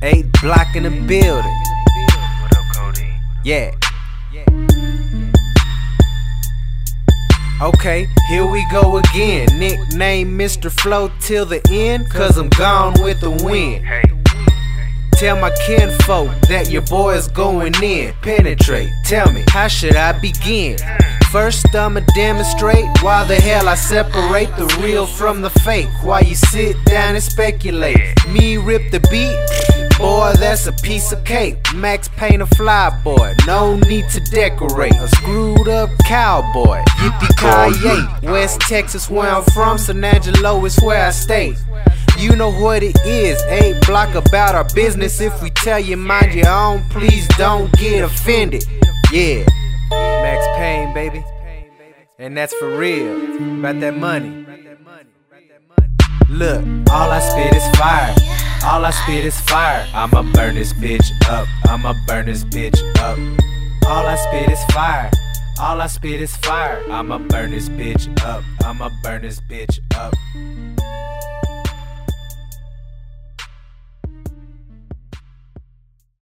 Block in the building. What up, Cody? Yeah. Okay, here we go again. Nickname Mr. Flow till the end, cause I'm gone with the wind. Hey. Tell my kinfolk that your boy is going in. Penetrate, tell me, how should I begin? First, I'ma demonstrate why the hell I separate the real from the fake. While you sit down and speculate. Me rip the beat, boy, that's a piece of cake. Max Pain a fly boy, no need to decorate. A screwed up cowboy, yippee ki West Texas, where I'm from, San Angelo is where I stay. You know what it is, eight block about our business. If we tell you mind your own, please don't get offended. Yeah, Max Pain, baby. And that's for real. About that money. Look, all I spit is fire. All I spit is fire. I'ma burn this bitch up. I'ma burn this bitch up. All I spit is fire. All I spit is fire. I'ma burn this bitch up. I'ma burn this bitch up.